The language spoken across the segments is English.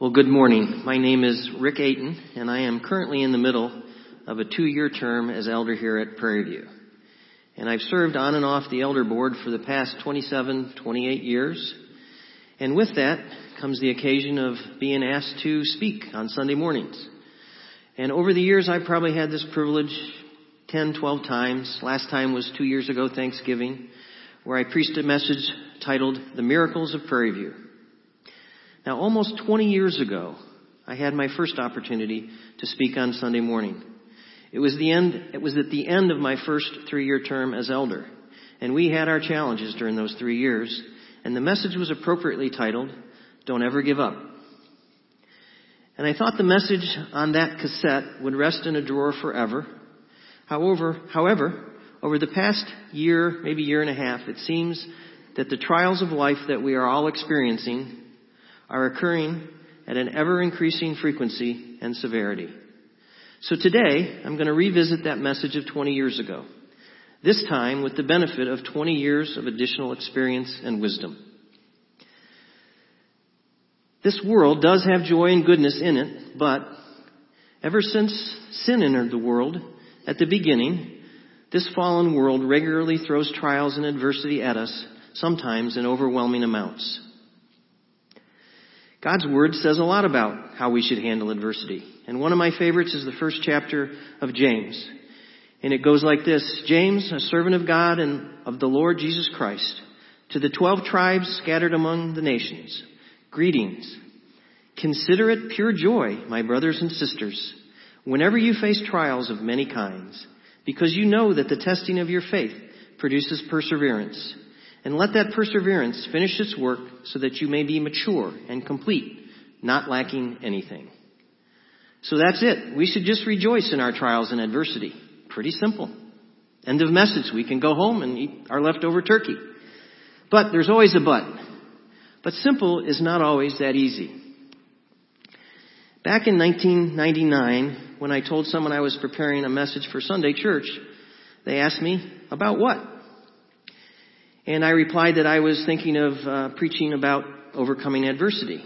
Well, good morning. My name is Rick Ayton, and I am currently in the middle of a two-year term as elder here at Prairie View. And I've served on and off the elder board for the past 27, 28 years. And with that comes the occasion of being asked to speak on Sunday mornings. And over the years, I've probably had this privilege 10, 12 times. Last time was two years ago, Thanksgiving, where I preached a message titled The Miracles of Prairie View. Now, almost 20 years ago, I had my first opportunity to speak on Sunday morning. It was the end, it was at the end of my first three-year term as elder. And we had our challenges during those three years. And the message was appropriately titled, Don't Ever Give Up. And I thought the message on that cassette would rest in a drawer forever. However, however, over the past year, maybe year and a half, it seems that the trials of life that we are all experiencing are occurring at an ever increasing frequency and severity. So today, I'm going to revisit that message of 20 years ago. This time with the benefit of 20 years of additional experience and wisdom. This world does have joy and goodness in it, but ever since sin entered the world at the beginning, this fallen world regularly throws trials and adversity at us, sometimes in overwhelming amounts. God's Word says a lot about how we should handle adversity. And one of my favorites is the first chapter of James. And it goes like this James, a servant of God and of the Lord Jesus Christ, to the twelve tribes scattered among the nations, greetings. Consider it pure joy, my brothers and sisters, whenever you face trials of many kinds, because you know that the testing of your faith produces perseverance. And let that perseverance finish its work so that you may be mature and complete, not lacking anything. So that's it. We should just rejoice in our trials and adversity. Pretty simple. End of message. We can go home and eat our leftover turkey. But there's always a but. But simple is not always that easy. Back in 1999, when I told someone I was preparing a message for Sunday church, they asked me, about what? And I replied that I was thinking of uh, preaching about overcoming adversity.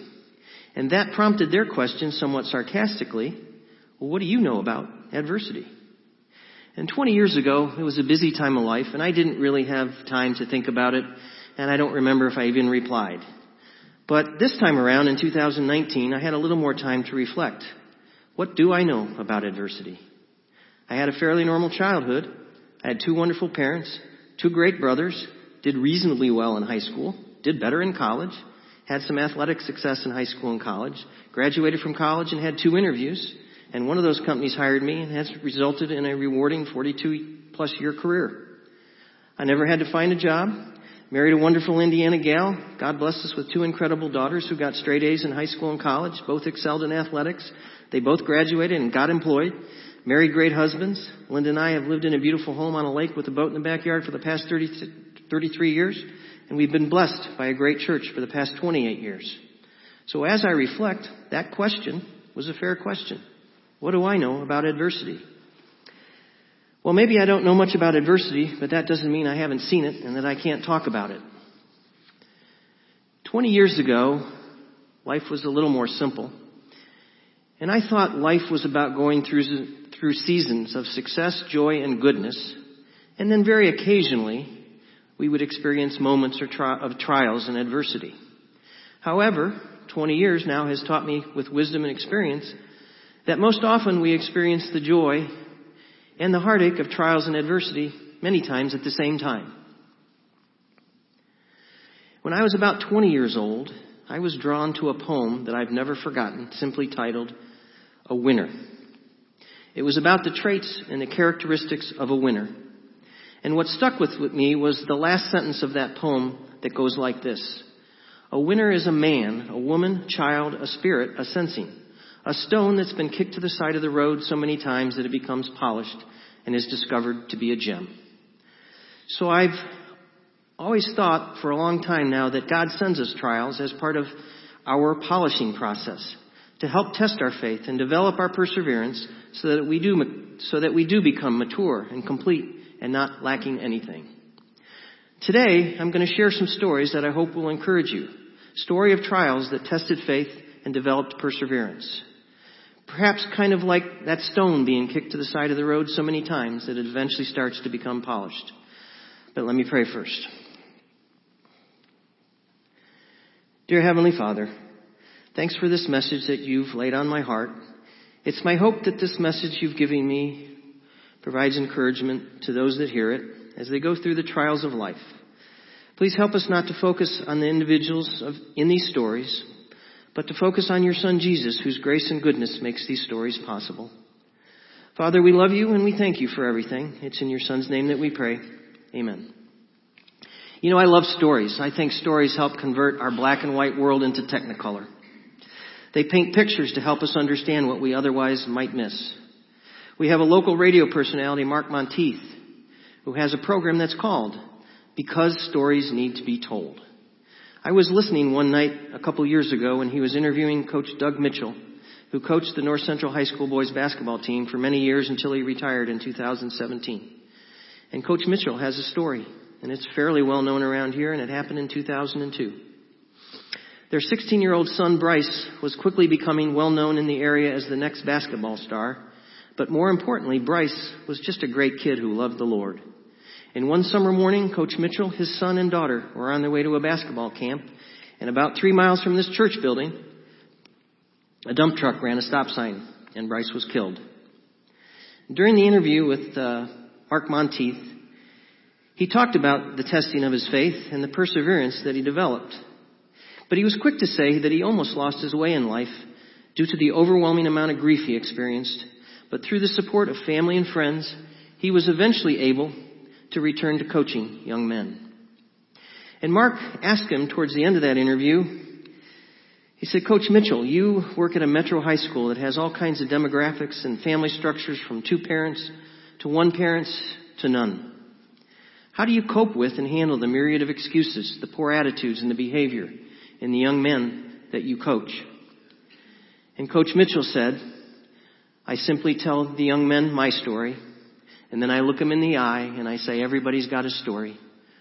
And that prompted their question somewhat sarcastically, well, what do you know about adversity? And 20 years ago, it was a busy time of life, and I didn't really have time to think about it, and I don't remember if I even replied. But this time around, in 2019, I had a little more time to reflect. What do I know about adversity? I had a fairly normal childhood. I had two wonderful parents, two great brothers, did reasonably well in high school, did better in college, had some athletic success in high school and college, graduated from college and had two interviews, and one of those companies hired me and has resulted in a rewarding 42 plus year career. I never had to find a job, married a wonderful Indiana gal, God bless us with two incredible daughters who got straight A's in high school and college, both excelled in athletics. They both graduated and got employed. Married great husbands. Linda and I have lived in a beautiful home on a lake with a boat in the backyard for the past 30, 33 years, and we've been blessed by a great church for the past 28 years. So as I reflect, that question was a fair question. What do I know about adversity? Well, maybe I don't know much about adversity, but that doesn't mean I haven't seen it and that I can't talk about it. 20 years ago, life was a little more simple. And I thought life was about going through, through seasons of success, joy, and goodness. And then very occasionally, we would experience moments of trials and adversity. However, 20 years now has taught me with wisdom and experience that most often we experience the joy and the heartache of trials and adversity many times at the same time. When I was about 20 years old, I was drawn to a poem that I've never forgotten, simply titled A Winner. It was about the traits and the characteristics of a winner. And what stuck with me was the last sentence of that poem that goes like this. A winner is a man, a woman, child, a spirit, a sensing. A stone that's been kicked to the side of the road so many times that it becomes polished and is discovered to be a gem. So I've always thought for a long time now that God sends us trials as part of our polishing process to help test our faith and develop our perseverance so that we do, so that we do become mature and complete and not lacking anything. Today, I'm going to share some stories that I hope will encourage you. Story of trials that tested faith and developed perseverance. Perhaps kind of like that stone being kicked to the side of the road so many times that it eventually starts to become polished. But let me pray first. Dear Heavenly Father, thanks for this message that you've laid on my heart. It's my hope that this message you've given me provides encouragement to those that hear it as they go through the trials of life. Please help us not to focus on the individuals of, in these stories, but to focus on your Son Jesus, whose grace and goodness makes these stories possible. Father, we love you and we thank you for everything. It's in your Son's name that we pray. Amen. You know, I love stories. I think stories help convert our black and white world into technicolor. They paint pictures to help us understand what we otherwise might miss. We have a local radio personality, Mark Montieth, who has a program that's called Because Stories Need to Be Told. I was listening one night a couple years ago when he was interviewing Coach Doug Mitchell, who coached the North Central High School boys basketball team for many years until he retired in 2017. And Coach Mitchell has a story, and it's fairly well known around here, and it happened in 2002. Their 16 year old son Bryce was quickly becoming well known in the area as the next basketball star, but more importantly, Bryce was just a great kid who loved the Lord. And one summer morning, Coach Mitchell, his son, and daughter were on their way to a basketball camp, and about three miles from this church building, a dump truck ran a stop sign, and Bryce was killed. During the interview with uh, Mark Montieth, he talked about the testing of his faith and the perseverance that he developed. But he was quick to say that he almost lost his way in life due to the overwhelming amount of grief he experienced. But through the support of family and friends, he was eventually able to return to coaching young men. And Mark asked him towards the end of that interview, he said, Coach Mitchell, you work at a metro high school that has all kinds of demographics and family structures from two parents to one parents to none. How do you cope with and handle the myriad of excuses, the poor attitudes and the behavior in the young men that you coach? And Coach Mitchell said, I simply tell the young men my story and then I look them in the eye and I say, everybody's got a story.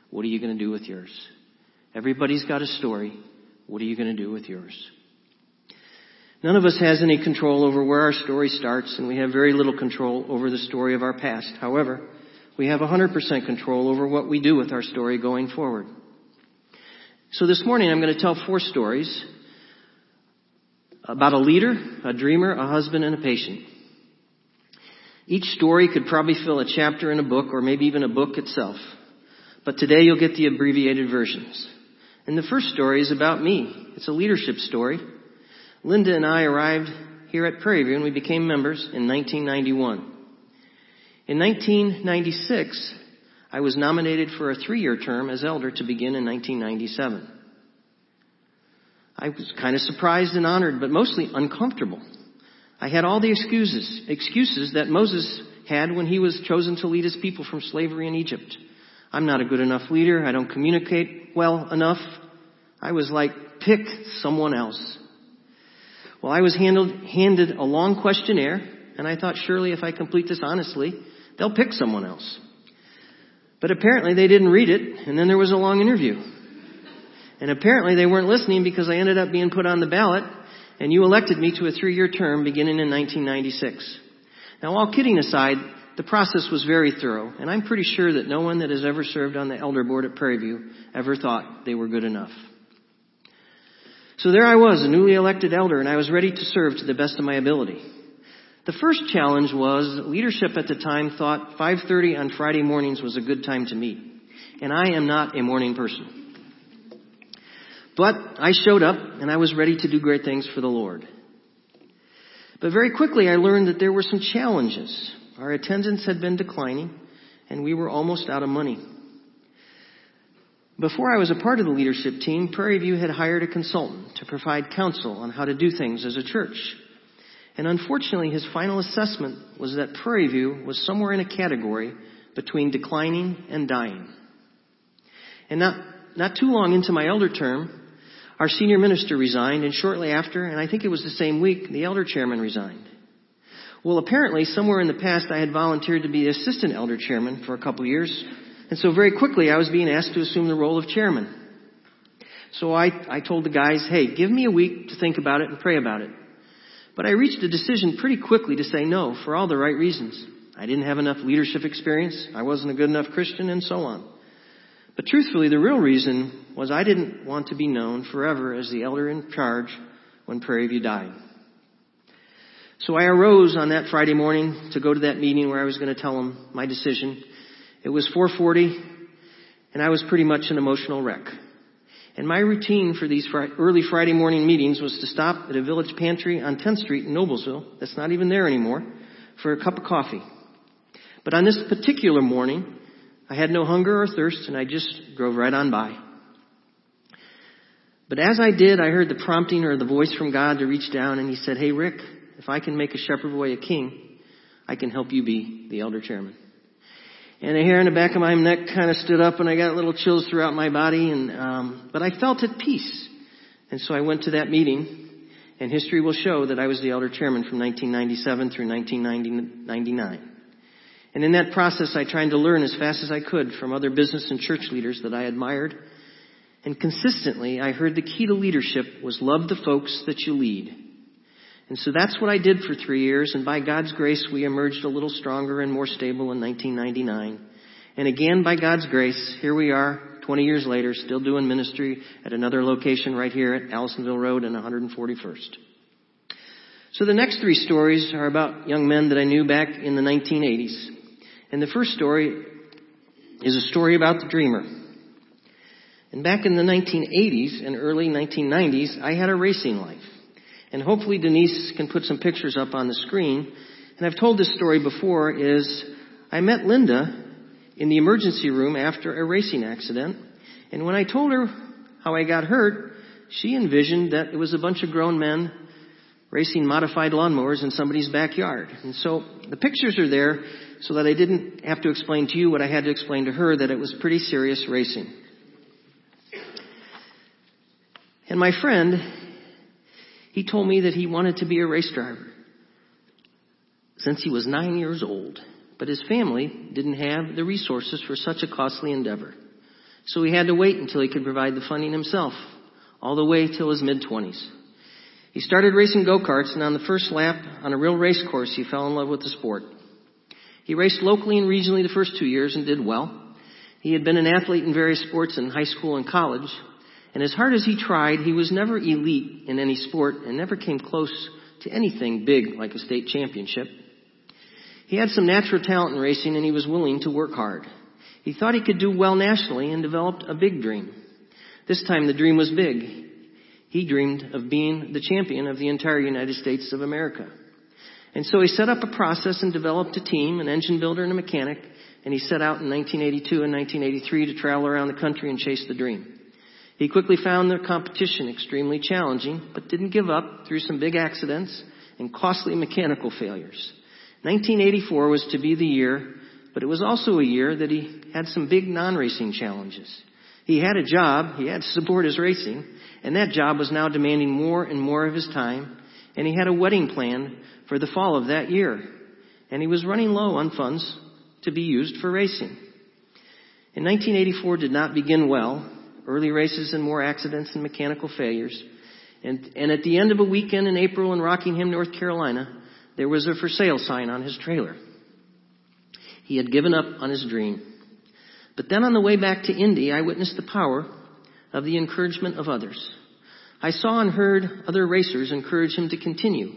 What are you going to do with yours? Everybody's got a story. What are you going to do with yours? None of us has any control over where our story starts, and we have very little control over the story of our past. However, we have 100% control over what we do with our story going forward. So this morning I'm going to tell four stories about a leader, a dreamer, a husband, and a patient. Each story could probably fill a chapter in a book or maybe even a book itself. But today you'll get the abbreviated versions. And the first story is about me. It's a leadership story. Linda and I arrived here at Prairie View and we became members in 1991. In 1996, I was nominated for a three-year term as elder to begin in 1997. I was kind of surprised and honored, but mostly uncomfortable. I had all the excuses, excuses that Moses had when he was chosen to lead his people from slavery in Egypt. I'm not a good enough leader. I don't communicate well enough. I was like, pick someone else. Well, I was handled, handed a long questionnaire, and I thought surely if I complete this honestly, they'll pick someone else. But apparently they didn't read it, and then there was a long interview. And apparently they weren't listening because I ended up being put on the ballot and you elected me to a three-year term beginning in 1996. Now, all kidding aside, the process was very thorough, and I'm pretty sure that no one that has ever served on the elder board at Prairie View ever thought they were good enough. So there I was, a newly elected elder, and I was ready to serve to the best of my ability. The first challenge was leadership at the time thought 5:30 on Friday mornings was a good time to meet. And I am not a morning person. But I showed up and I was ready to do great things for the Lord. But very quickly I learned that there were some challenges. Our attendance had been declining and we were almost out of money. Before I was a part of the leadership team, Prairie View had hired a consultant to provide counsel on how to do things as a church. And unfortunately, his final assessment was that Prairie View was somewhere in a category between declining and dying. And not, not too long into my elder term, our senior minister resigned, and shortly after, and I think it was the same week, the elder chairman resigned. Well, apparently, somewhere in the past, I had volunteered to be assistant elder chairman for a couple years, and so very quickly I was being asked to assume the role of chairman. So I, I told the guys, hey, give me a week to think about it and pray about it. But I reached a decision pretty quickly to say no for all the right reasons. I didn't have enough leadership experience. I wasn't a good enough Christian and so on. But truthfully, the real reason was I didn't want to be known forever as the elder in charge when Prairie View died. So I arose on that Friday morning to go to that meeting where I was going to tell them my decision. It was 440 and I was pretty much an emotional wreck. And my routine for these early Friday morning meetings was to stop at a village pantry on 10th Street in Noblesville, that's not even there anymore, for a cup of coffee. But on this particular morning, I had no hunger or thirst and I just drove right on by. But as I did, I heard the prompting or the voice from God to reach down and he said, Hey Rick, if I can make a shepherd boy a king, I can help you be the elder chairman. And the hair in the back of my neck kind of stood up and I got little chills throughout my body and, um, but I felt at peace. And so I went to that meeting and history will show that I was the elder chairman from 1997 through 1999. And in that process, I tried to learn as fast as I could from other business and church leaders that I admired. And consistently, I heard the key to leadership was love the folks that you lead. And so that's what I did for three years, and by God's grace, we emerged a little stronger and more stable in 1999. And again, by God's grace, here we are, 20 years later, still doing ministry at another location right here at Allisonville Road and 141st. So the next three stories are about young men that I knew back in the 1980s. And the first story is a story about the dreamer. And back in the 1980s and early 1990s, I had a racing life. And hopefully Denise can put some pictures up on the screen. And I've told this story before is I met Linda in the emergency room after a racing accident. And when I told her how I got hurt, she envisioned that it was a bunch of grown men racing modified lawnmowers in somebody's backyard. And so the pictures are there so that I didn't have to explain to you what I had to explain to her that it was pretty serious racing. And my friend, he told me that he wanted to be a race driver since he was nine years old, but his family didn't have the resources for such a costly endeavor. So he had to wait until he could provide the funding himself, all the way till his mid twenties. He started racing go-karts and on the first lap on a real race course, he fell in love with the sport. He raced locally and regionally the first two years and did well. He had been an athlete in various sports in high school and college, and as hard as he tried, he was never elite in any sport and never came close to anything big like a state championship. He had some natural talent in racing and he was willing to work hard. He thought he could do well nationally and developed a big dream. This time the dream was big. He dreamed of being the champion of the entire United States of America. And so he set up a process and developed a team, an engine builder and a mechanic, and he set out in 1982 and 1983 to travel around the country and chase the dream. He quickly found the competition extremely challenging, but didn't give up through some big accidents and costly mechanical failures. 1984 was to be the year, but it was also a year that he had some big non-racing challenges. He had a job, he had to support his racing, and that job was now demanding more and more of his time, and he had a wedding plan for the fall of that year. And he was running low on funds to be used for racing. In 1984 did not begin well. Early races and more accidents and mechanical failures. And, and at the end of a weekend in April in Rockingham, North Carolina, there was a for sale sign on his trailer. He had given up on his dream. But then on the way back to Indy, I witnessed the power of the encouragement of others. I saw and heard other racers encourage him to continue,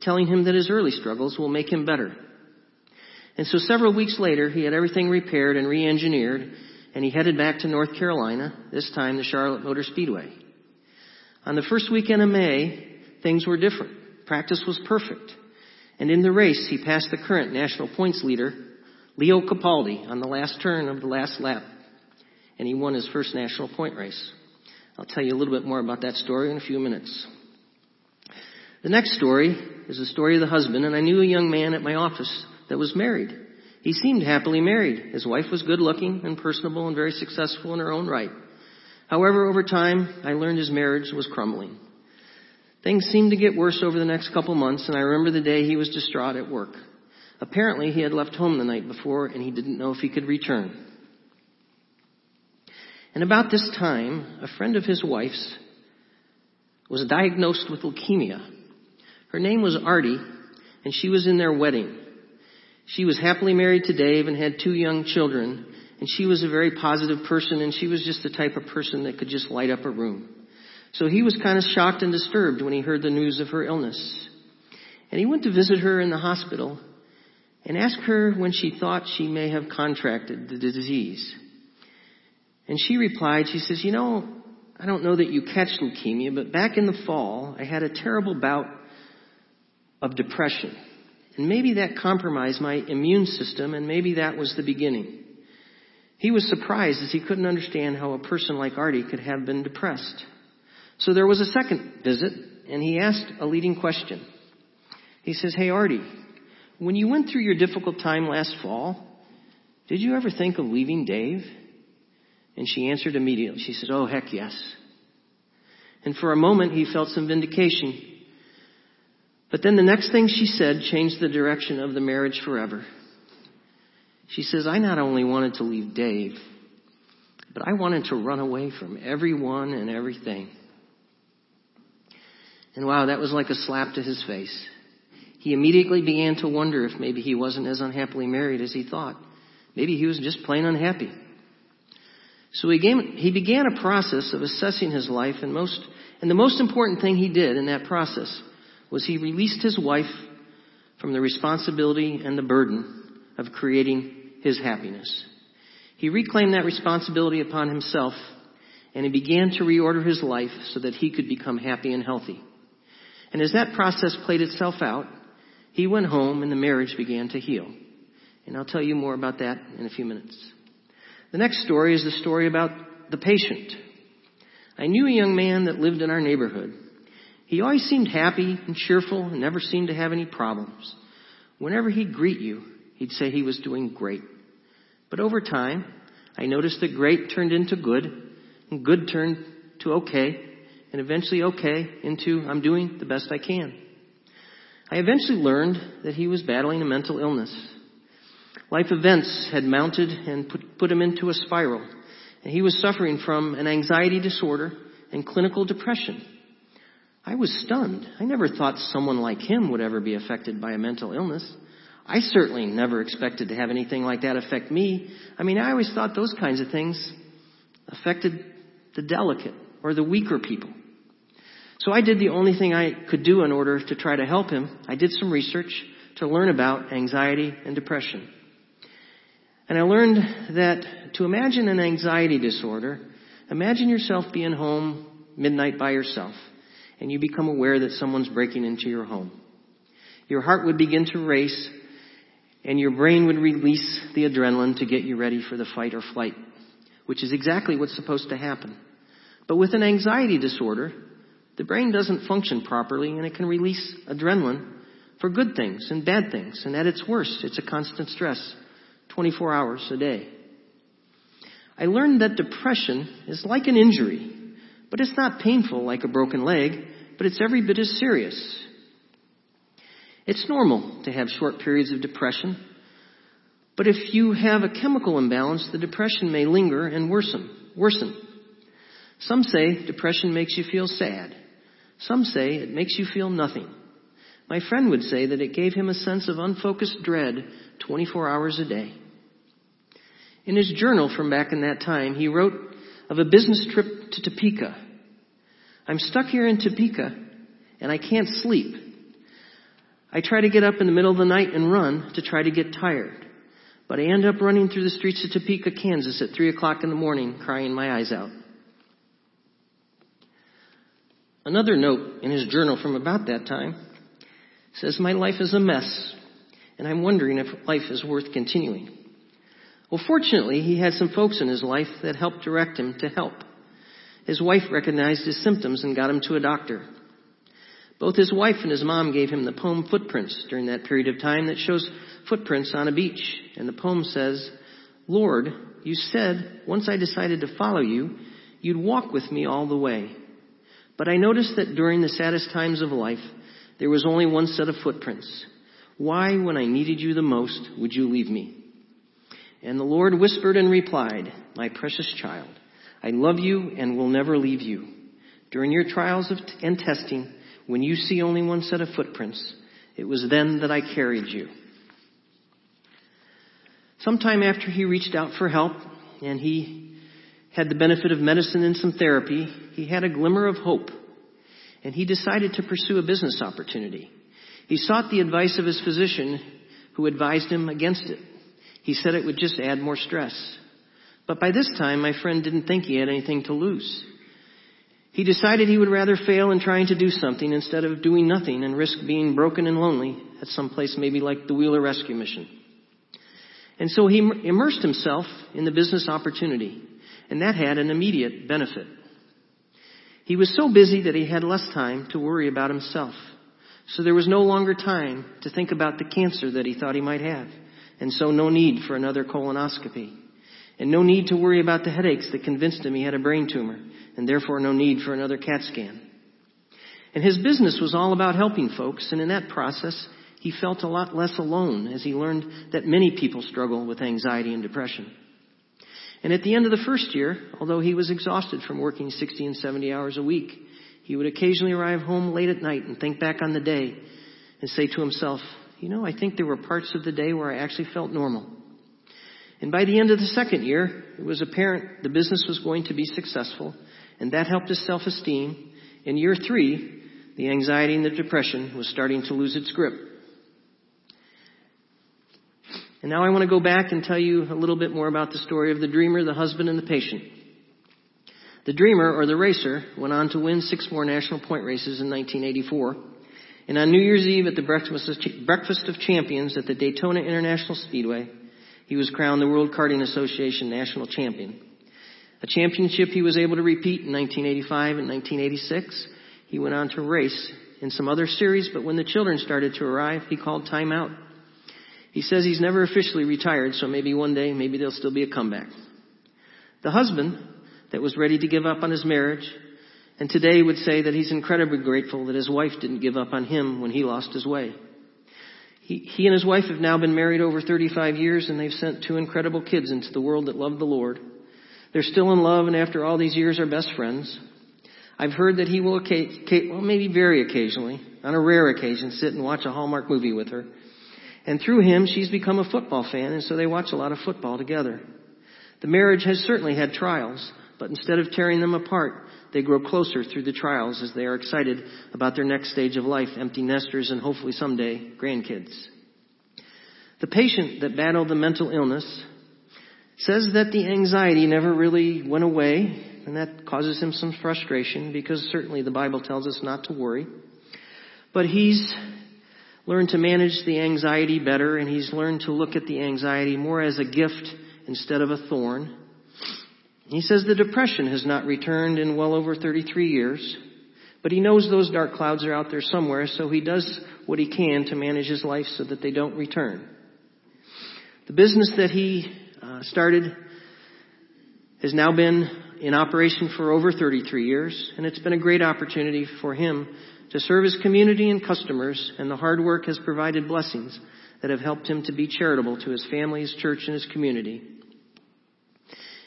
telling him that his early struggles will make him better. And so several weeks later, he had everything repaired and re-engineered, and he headed back to North Carolina, this time the Charlotte Motor Speedway. On the first weekend of May, things were different. Practice was perfect. And in the race, he passed the current national points leader, Leo Capaldi on the last turn of the last lap, and he won his first national point race. I'll tell you a little bit more about that story in a few minutes. The next story is the story of the husband, and I knew a young man at my office that was married. He seemed happily married. His wife was good looking and personable and very successful in her own right. However, over time, I learned his marriage was crumbling. Things seemed to get worse over the next couple months, and I remember the day he was distraught at work. Apparently, he had left home the night before and he didn't know if he could return. And about this time, a friend of his wife's was diagnosed with leukemia. Her name was Artie, and she was in their wedding. She was happily married to Dave and had two young children, and she was a very positive person, and she was just the type of person that could just light up a room. So he was kind of shocked and disturbed when he heard the news of her illness. And he went to visit her in the hospital and asked her when she thought she may have contracted the disease. And she replied, she says, you know, I don't know that you catch leukemia, but back in the fall, I had a terrible bout of depression. And maybe that compromised my immune system, and maybe that was the beginning. He was surprised as he couldn't understand how a person like Artie could have been depressed. So there was a second visit, and he asked a leading question. He says, Hey Artie, when you went through your difficult time last fall, did you ever think of leaving Dave? And she answered immediately. She said, Oh, heck yes. And for a moment, he felt some vindication. But then the next thing she said changed the direction of the marriage forever. She says, I not only wanted to leave Dave, but I wanted to run away from everyone and everything. And wow, that was like a slap to his face. He immediately began to wonder if maybe he wasn't as unhappily married as he thought. Maybe he was just plain unhappy. So he began, he began a process of assessing his life and most, and the most important thing he did in that process was he released his wife from the responsibility and the burden of creating his happiness. He reclaimed that responsibility upon himself and he began to reorder his life so that he could become happy and healthy. And as that process played itself out, he went home and the marriage began to heal. And I'll tell you more about that in a few minutes. The next story is the story about the patient. I knew a young man that lived in our neighborhood. He always seemed happy and cheerful and never seemed to have any problems. Whenever he'd greet you, he'd say he was doing great. But over time, I noticed that great turned into good, and good turned to okay, and eventually okay into I'm doing the best I can. I eventually learned that he was battling a mental illness. Life events had mounted and put, put him into a spiral, and he was suffering from an anxiety disorder and clinical depression. I was stunned. I never thought someone like him would ever be affected by a mental illness. I certainly never expected to have anything like that affect me. I mean, I always thought those kinds of things affected the delicate or the weaker people. So I did the only thing I could do in order to try to help him. I did some research to learn about anxiety and depression. And I learned that to imagine an anxiety disorder, imagine yourself being home midnight by yourself and you become aware that someone's breaking into your home. Your heart would begin to race and your brain would release the adrenaline to get you ready for the fight or flight, which is exactly what's supposed to happen. But with an anxiety disorder, the brain doesn't function properly and it can release adrenaline for good things and bad things. And at its worst, it's a constant stress, 24 hours a day. I learned that depression is like an injury, but it's not painful like a broken leg but it's every bit as serious. It's normal to have short periods of depression, but if you have a chemical imbalance, the depression may linger and worsen. Worsen. Some say depression makes you feel sad. Some say it makes you feel nothing. My friend would say that it gave him a sense of unfocused dread 24 hours a day. In his journal from back in that time, he wrote of a business trip to Topeka I'm stuck here in Topeka and I can't sleep. I try to get up in the middle of the night and run to try to get tired. But I end up running through the streets of Topeka, Kansas at 3 o'clock in the morning, crying my eyes out. Another note in his journal from about that time says, My life is a mess, and I'm wondering if life is worth continuing. Well, fortunately, he had some folks in his life that helped direct him to help. His wife recognized his symptoms and got him to a doctor. Both his wife and his mom gave him the poem Footprints during that period of time that shows footprints on a beach. And the poem says, Lord, you said once I decided to follow you, you'd walk with me all the way. But I noticed that during the saddest times of life, there was only one set of footprints. Why, when I needed you the most, would you leave me? And the Lord whispered and replied, My precious child, I love you and will never leave you. During your trials and testing, when you see only one set of footprints, it was then that I carried you. Sometime after he reached out for help and he had the benefit of medicine and some therapy, he had a glimmer of hope and he decided to pursue a business opportunity. He sought the advice of his physician who advised him against it. He said it would just add more stress. But by this time, my friend didn't think he had anything to lose. He decided he would rather fail in trying to do something instead of doing nothing and risk being broken and lonely at some place maybe like the Wheeler Rescue Mission. And so he immersed himself in the business opportunity, and that had an immediate benefit. He was so busy that he had less time to worry about himself. So there was no longer time to think about the cancer that he thought he might have, and so no need for another colonoscopy. And no need to worry about the headaches that convinced him he had a brain tumor, and therefore no need for another CAT scan. And his business was all about helping folks, and in that process, he felt a lot less alone as he learned that many people struggle with anxiety and depression. And at the end of the first year, although he was exhausted from working 60 and 70 hours a week, he would occasionally arrive home late at night and think back on the day and say to himself, you know, I think there were parts of the day where I actually felt normal. And by the end of the second year, it was apparent the business was going to be successful, and that helped his self-esteem. In year three, the anxiety and the depression was starting to lose its grip. And now I want to go back and tell you a little bit more about the story of the dreamer, the husband, and the patient. The dreamer, or the racer, went on to win six more national point races in 1984. And on New Year's Eve at the Breakfast of Champions at the Daytona International Speedway, he was crowned the World Karting Association National Champion. A championship he was able to repeat in 1985 and 1986. He went on to race in some other series, but when the children started to arrive, he called time out he says he's never officially retired, so maybe one day, maybe there'll still be a comeback. The husband that was ready to give up on his marriage and today would say that he's incredibly grateful that his wife didn't give up on him when he lost his way. He, he and his wife have now been married over 35 years and they've sent two incredible kids into the world that love the Lord. They're still in love and after all these years are best friends. I've heard that he will, well, maybe very occasionally, on a rare occasion, sit and watch a Hallmark movie with her and through him, she's become a football fan, and so they watch a lot of football together. The marriage has certainly had trials, but instead of tearing them apart, they grow closer through the trials as they are excited about their next stage of life, empty nesters, and hopefully someday grandkids. The patient that battled the mental illness says that the anxiety never really went away, and that causes him some frustration because certainly the Bible tells us not to worry. But he's learned to manage the anxiety better, and he's learned to look at the anxiety more as a gift instead of a thorn. He says the depression has not returned in well over 33 years, but he knows those dark clouds are out there somewhere, so he does what he can to manage his life so that they don't return. The business that he uh, started has now been in operation for over 33 years, and it's been a great opportunity for him to serve his community and customers, and the hard work has provided blessings that have helped him to be charitable to his family, his church, and his community.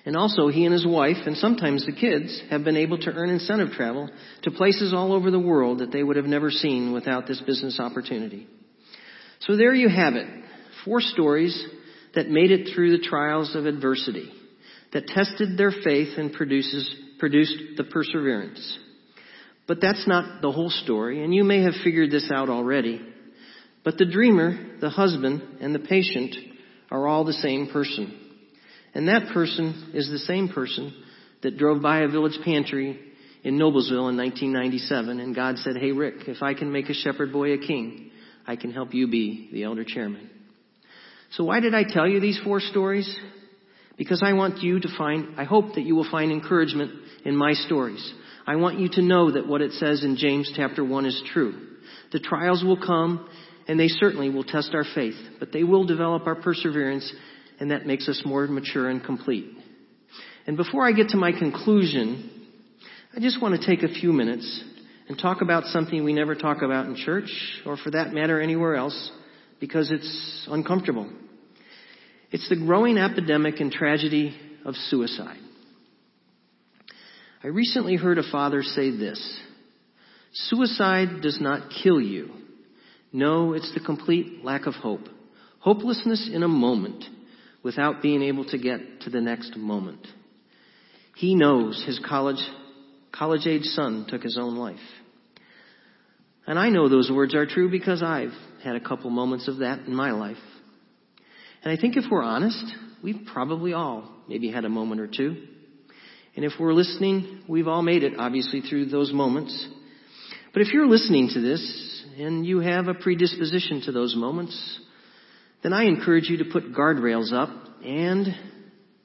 And also, he and his wife, and sometimes the kids, have been able to earn incentive travel to places all over the world that they would have never seen without this business opportunity. So there you have it. Four stories that made it through the trials of adversity, that tested their faith and produces, produced the perseverance. But that's not the whole story, and you may have figured this out already. But the dreamer, the husband, and the patient are all the same person. And that person is the same person that drove by a village pantry in Noblesville in 1997, and God said, Hey Rick, if I can make a shepherd boy a king, I can help you be the elder chairman. So why did I tell you these four stories? Because I want you to find, I hope that you will find encouragement in my stories. I want you to know that what it says in James chapter 1 is true. The trials will come and they certainly will test our faith, but they will develop our perseverance and that makes us more mature and complete. And before I get to my conclusion, I just want to take a few minutes and talk about something we never talk about in church or for that matter anywhere else because it's uncomfortable. It's the growing epidemic and tragedy of suicide. I recently heard a father say this Suicide does not kill you. No, it's the complete lack of hope. Hopelessness in a moment without being able to get to the next moment. He knows his college, college age son took his own life. And I know those words are true because I've had a couple moments of that in my life. And I think if we're honest, we've probably all maybe had a moment or two. And if we're listening, we've all made it, obviously, through those moments. But if you're listening to this and you have a predisposition to those moments, then I encourage you to put guardrails up and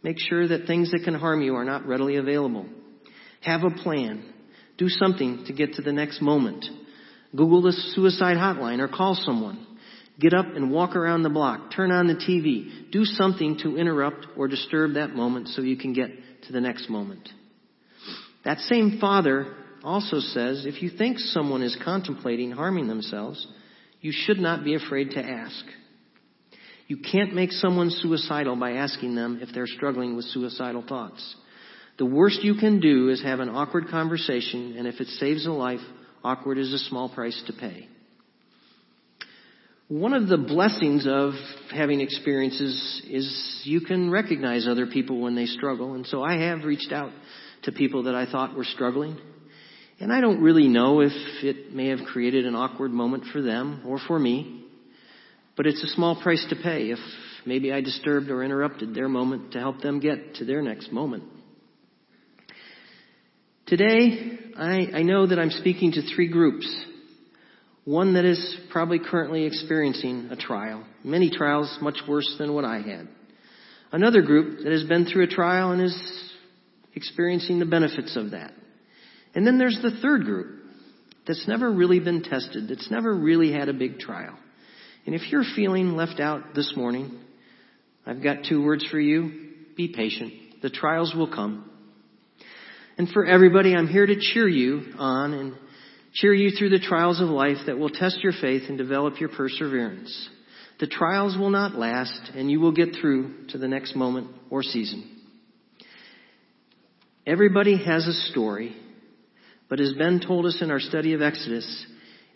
make sure that things that can harm you are not readily available. Have a plan. Do something to get to the next moment. Google the suicide hotline or call someone. Get up and walk around the block. Turn on the TV. Do something to interrupt or disturb that moment so you can get to the next moment. That same father also says if you think someone is contemplating harming themselves, you should not be afraid to ask. You can't make someone suicidal by asking them if they're struggling with suicidal thoughts. The worst you can do is have an awkward conversation, and if it saves a life, awkward is a small price to pay. One of the blessings of having experiences is you can recognize other people when they struggle. And so I have reached out to people that I thought were struggling. And I don't really know if it may have created an awkward moment for them or for me. But it's a small price to pay if maybe I disturbed or interrupted their moment to help them get to their next moment. Today, I, I know that I'm speaking to three groups. One that is probably currently experiencing a trial, many trials much worse than what I had. Another group that has been through a trial and is experiencing the benefits of that. And then there's the third group that's never really been tested, that's never really had a big trial. And if you're feeling left out this morning, I've got two words for you. Be patient. The trials will come. And for everybody, I'm here to cheer you on and cheer you through the trials of life that will test your faith and develop your perseverance. The trials will not last, and you will get through to the next moment or season. Everybody has a story, but as Ben told us in our study of Exodus,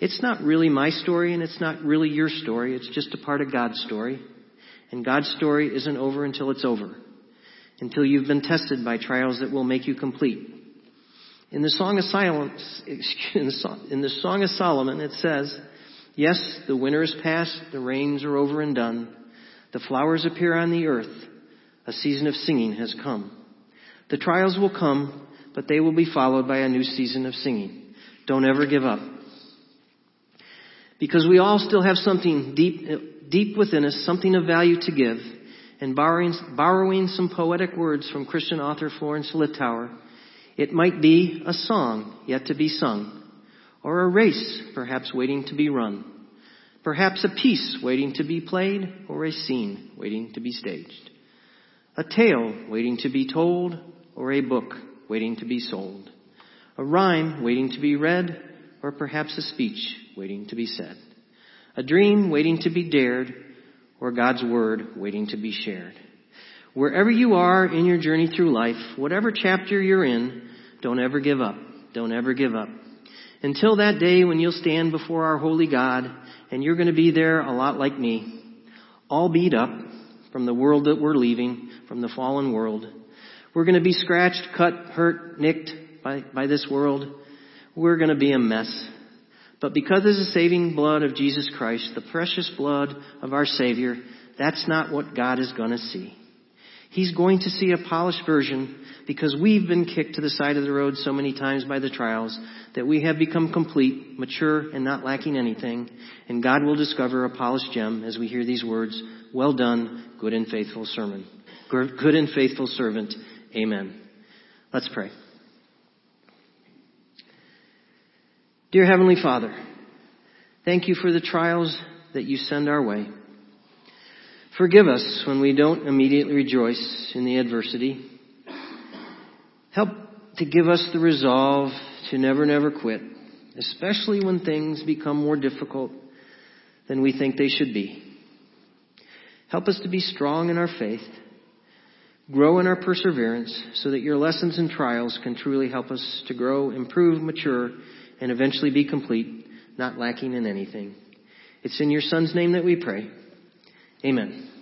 it's not really my story and it's not really your story. It's just a part of God's story. And God's story isn't over until it's over. Until you've been tested by trials that will make you complete. In the Song of Silence, in the Song of Solomon, it says, Yes, the winter is past, the rains are over and done. The flowers appear on the earth. A season of singing has come. The trials will come, but they will be followed by a new season of singing. Don't ever give up. Because we all still have something deep, uh, deep within us, something of value to give. And borrowing, borrowing some poetic words from Christian author Florence Littauer, it might be a song yet to be sung, or a race perhaps waiting to be run, perhaps a piece waiting to be played, or a scene waiting to be staged, a tale waiting to be told, or a book waiting to be sold, a rhyme waiting to be read, or perhaps a speech waiting to be said, a dream waiting to be dared, or God's word waiting to be shared. Wherever you are in your journey through life, whatever chapter you're in, don't ever give up. Don't ever give up. Until that day when you'll stand before our holy God and you're going to be there a lot like me, all beat up from the world that we're leaving, from the fallen world. We're going to be scratched, cut, hurt, nicked by, by this world. We're going to be a mess. But because of the saving blood of Jesus Christ, the precious blood of our Savior, that's not what God is going to see. He's going to see a polished version because we've been kicked to the side of the road so many times by the trials that we have become complete, mature, and not lacking anything. And God will discover a polished gem as we hear these words, well done, good and faithful sermon. Good and faithful servant. Amen. Let's pray. Dear Heavenly Father, thank you for the trials that you send our way. Forgive us when we don't immediately rejoice in the adversity. Help to give us the resolve to never, never quit, especially when things become more difficult than we think they should be. Help us to be strong in our faith. grow in our perseverance so that your lessons and trials can truly help us to grow, improve, mature, and eventually be complete, not lacking in anything. It's in your Son's name that we pray. Amen.